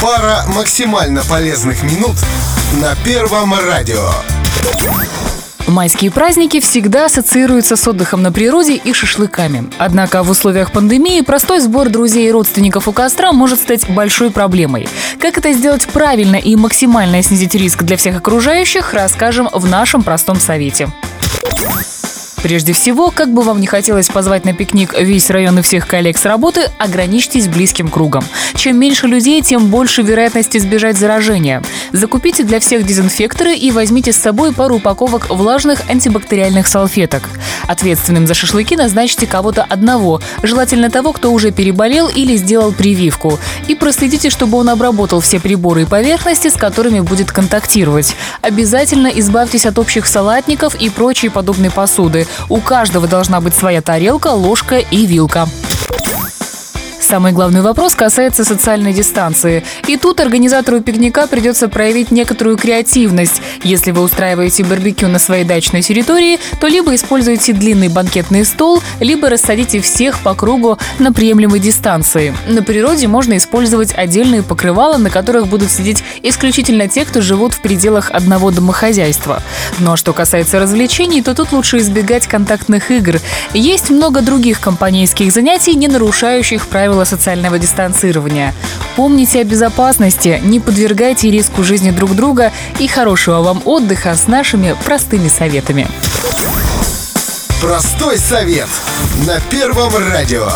Пара максимально полезных минут на Первом радио. Майские праздники всегда ассоциируются с отдыхом на природе и шашлыками. Однако в условиях пандемии простой сбор друзей и родственников у костра может стать большой проблемой. Как это сделать правильно и максимально снизить риск для всех окружающих, расскажем в нашем простом совете. Прежде всего, как бы вам не хотелось позвать на пикник весь район и всех коллег с работы, ограничьтесь близким кругом. Чем меньше людей, тем больше вероятность избежать заражения. Закупите для всех дезинфекторы и возьмите с собой пару упаковок влажных антибактериальных салфеток. Ответственным за шашлыки назначьте кого-то одного, желательно того, кто уже переболел или сделал прививку. И проследите, чтобы он обработал все приборы и поверхности, с которыми будет контактировать. Обязательно избавьтесь от общих салатников и прочей подобной посуды. У каждого должна быть своя тарелка, ложка и вилка. Самый главный вопрос касается социальной дистанции. И тут организатору пикника придется проявить некоторую креативность. Если вы устраиваете барбекю на своей дачной территории, то либо используйте длинный банкетный стол, либо рассадите всех по кругу на приемлемой дистанции. На природе можно использовать отдельные покрывала, на которых будут сидеть исключительно те, кто живут в пределах одного домохозяйства. Но что касается развлечений, то тут лучше избегать контактных игр. Есть много других компанейских занятий, не нарушающих правила правила социального дистанцирования. Помните о безопасности, не подвергайте риску жизни друг друга и хорошего вам отдыха с нашими простыми советами. Простой совет на Первом радио.